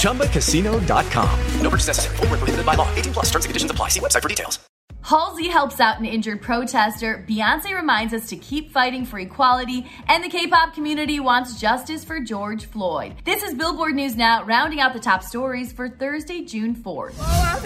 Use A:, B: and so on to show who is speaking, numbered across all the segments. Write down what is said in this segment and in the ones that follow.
A: ChumbaCasino.com.
B: No purchase necessary. Full prohibited by law. 18 plus terms and conditions apply. See website for details.
C: Halsey helps out an injured protester. Beyonce reminds us to keep fighting for equality. And the K pop community wants justice for George Floyd. This is Billboard News Now, rounding out the top stories for Thursday, June 4th.
D: Oh,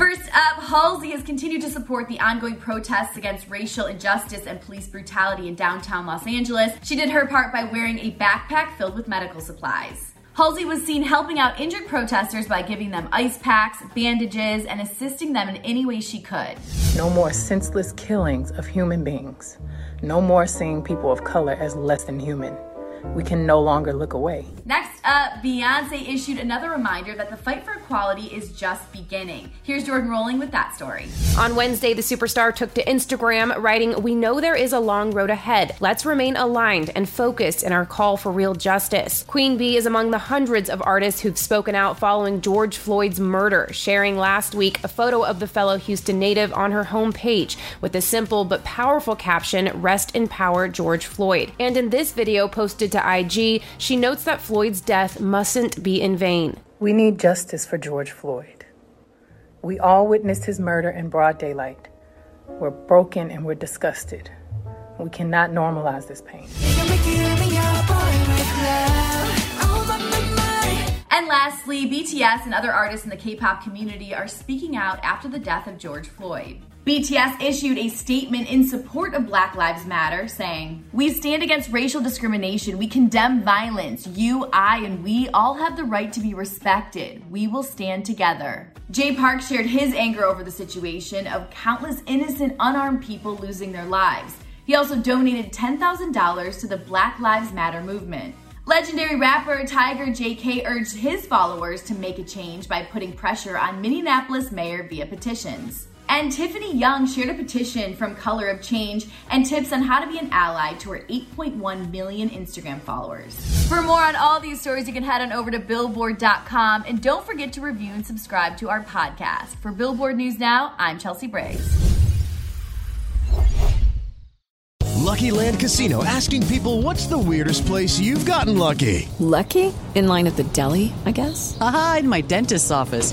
C: First up, Halsey has continued to support the ongoing protests against racial injustice and police brutality in downtown Los Angeles. She did her part by wearing a backpack filled with medical supplies. Halsey was seen helping out injured protesters by giving them ice packs, bandages, and assisting them in any way she could.
E: No more senseless killings of human beings. No more seeing people of color as less than human. We can no longer look away.
C: Next up, Beyonce issued another reminder that the fight for equality is just beginning. Here's Jordan Rolling with that story.
F: On Wednesday, the superstar took to Instagram, writing, We know there is a long road ahead. Let's remain aligned and focused in our call for real justice. Queen Bey is among the hundreds of artists who've spoken out following George Floyd's murder, sharing last week a photo of the fellow Houston native on her homepage with a simple but powerful caption, Rest in Power, George Floyd. And in this video posted to IG, she notes that Floyd's death mustn't be in vain.
E: We need justice for George Floyd. We all witnessed his murder in broad daylight. We're broken and we're disgusted. We cannot normalize this pain.
C: And lastly, BTS and other artists in the K pop community are speaking out after the death of George Floyd. BTS issued a statement in support of Black Lives Matter saying, We stand against racial discrimination. We condemn violence. You, I, and we all have the right to be respected. We will stand together. Jay Park shared his anger over the situation of countless innocent, unarmed people losing their lives. He also donated $10,000 to the Black Lives Matter movement. Legendary rapper Tiger JK urged his followers to make a change by putting pressure on Minneapolis mayor via petitions. And Tiffany Young shared a petition from Color of Change and tips on how to be an ally to her 8.1 million Instagram followers. For more on all these stories, you can head on over to billboard.com and don't forget to review and subscribe to our podcast. For Billboard News Now, I'm Chelsea Briggs.
G: Lucky Land Casino asking people what's the weirdest place you've gotten lucky?
H: Lucky? In line at the deli, I guess?
I: Aha, in my dentist's office.